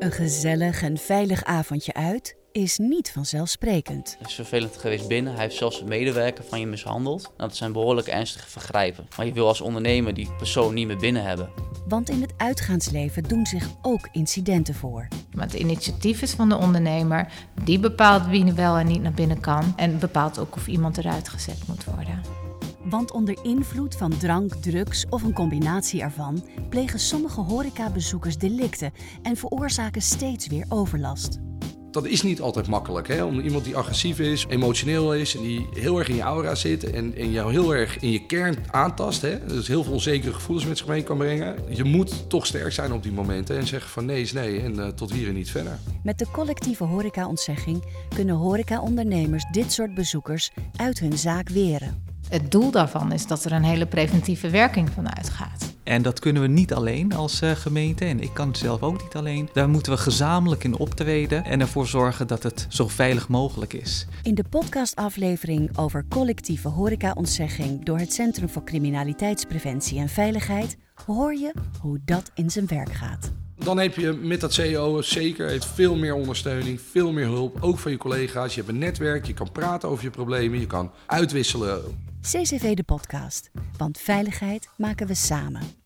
Een gezellig en veilig avondje uit is niet vanzelfsprekend. Het is vervelend geweest binnen. Hij heeft zelfs een medewerker van je mishandeld. Dat zijn behoorlijk ernstige vergrijpen. Maar je wil als ondernemer die persoon niet meer binnen hebben. Want in het uitgaansleven doen zich ook incidenten voor. Maar het initiatief is van de ondernemer. Die bepaalt wie wel en niet naar binnen kan. En bepaalt ook of iemand eruit gezet moet worden. Want onder invloed van drank, drugs of een combinatie ervan plegen sommige horecabezoekers delicten en veroorzaken steeds weer overlast. Dat is niet altijd makkelijk. Hè? Om iemand die agressief is, emotioneel is en die heel erg in je aura zit en, en jou heel erg in je kern aantast. Hè? Dus heel veel onzekere gevoelens met zich mee kan brengen. Je moet toch sterk zijn op die momenten en zeggen van nee is nee en uh, tot hier en niet verder. Met de collectieve horecaontzegging kunnen horecaondernemers dit soort bezoekers uit hun zaak weren. Het doel daarvan is dat er een hele preventieve werking van uitgaat. En dat kunnen we niet alleen als uh, gemeente en ik kan het zelf ook niet alleen. Daar moeten we gezamenlijk in optreden en ervoor zorgen dat het zo veilig mogelijk is. In de podcastaflevering over collectieve horecaontzegging door het Centrum voor Criminaliteitspreventie en Veiligheid hoor je hoe dat in zijn werk gaat. Dan heb je met dat CEO zeker veel meer ondersteuning, veel meer hulp, ook van je collega's. Je hebt een netwerk, je kan praten over je problemen, je kan uitwisselen. CCV de podcast, want veiligheid maken we samen.